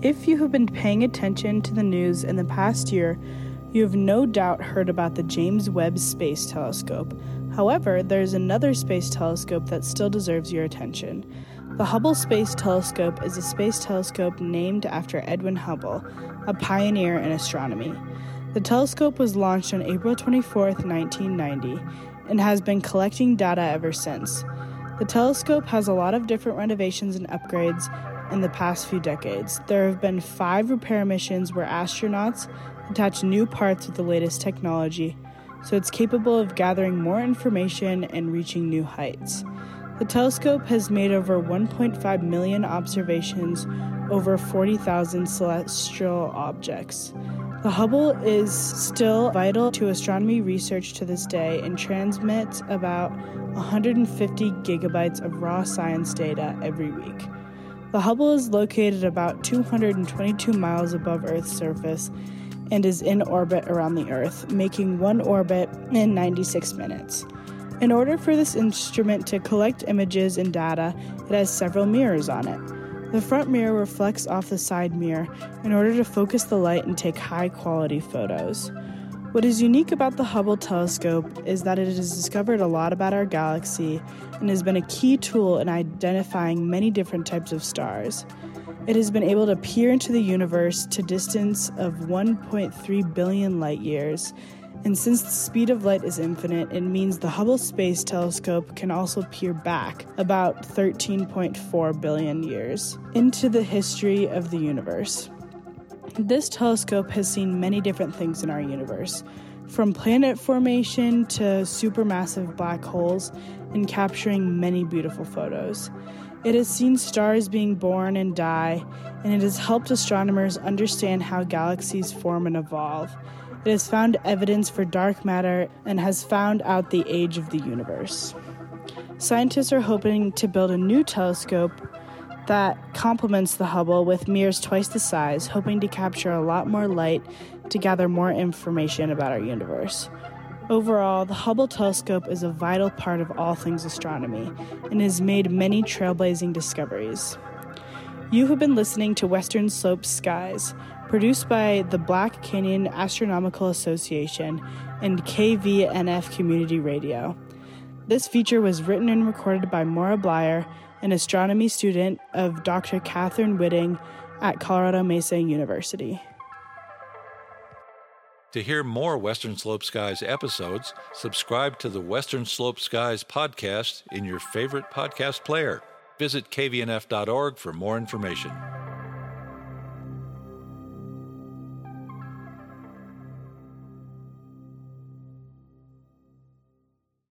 If you have been paying attention to the news in the past year, you have no doubt heard about the James Webb Space Telescope. However, there is another space telescope that still deserves your attention. The Hubble Space Telescope is a space telescope named after Edwin Hubble, a pioneer in astronomy. The telescope was launched on April 24, 1990, and has been collecting data ever since. The telescope has a lot of different renovations and upgrades in the past few decades. There have been five repair missions where astronauts attach new parts with the latest technology, so it's capable of gathering more information and reaching new heights. The telescope has made over 1.5 million observations over 40,000 celestial objects. The Hubble is still vital to astronomy research to this day and transmits about 150 gigabytes of raw science data every week. The Hubble is located about 222 miles above Earth's surface and is in orbit around the Earth, making one orbit in 96 minutes. In order for this instrument to collect images and data, it has several mirrors on it. The front mirror reflects off the side mirror in order to focus the light and take high quality photos. What is unique about the Hubble telescope is that it has discovered a lot about our galaxy and has been a key tool in identifying many different types of stars. It has been able to peer into the universe to distance of 1.3 billion light years. And since the speed of light is infinite, it means the Hubble Space Telescope can also peer back about 13.4 billion years into the history of the universe. This telescope has seen many different things in our universe, from planet formation to supermassive black holes, and capturing many beautiful photos. It has seen stars being born and die, and it has helped astronomers understand how galaxies form and evolve. It has found evidence for dark matter and has found out the age of the universe. Scientists are hoping to build a new telescope that complements the Hubble with mirrors twice the size, hoping to capture a lot more light to gather more information about our universe. Overall, the Hubble telescope is a vital part of all things astronomy and has made many trailblazing discoveries. You have been listening to Western Slope Skies, produced by the Black Canyon Astronomical Association and KVNF Community Radio. This feature was written and recorded by Maura Blyer an astronomy student of Dr. Catherine Whitting at Colorado Mesa University. To hear more Western Slope Skies episodes, subscribe to the Western Slope Skies podcast in your favorite podcast player. Visit kvnf.org for more information.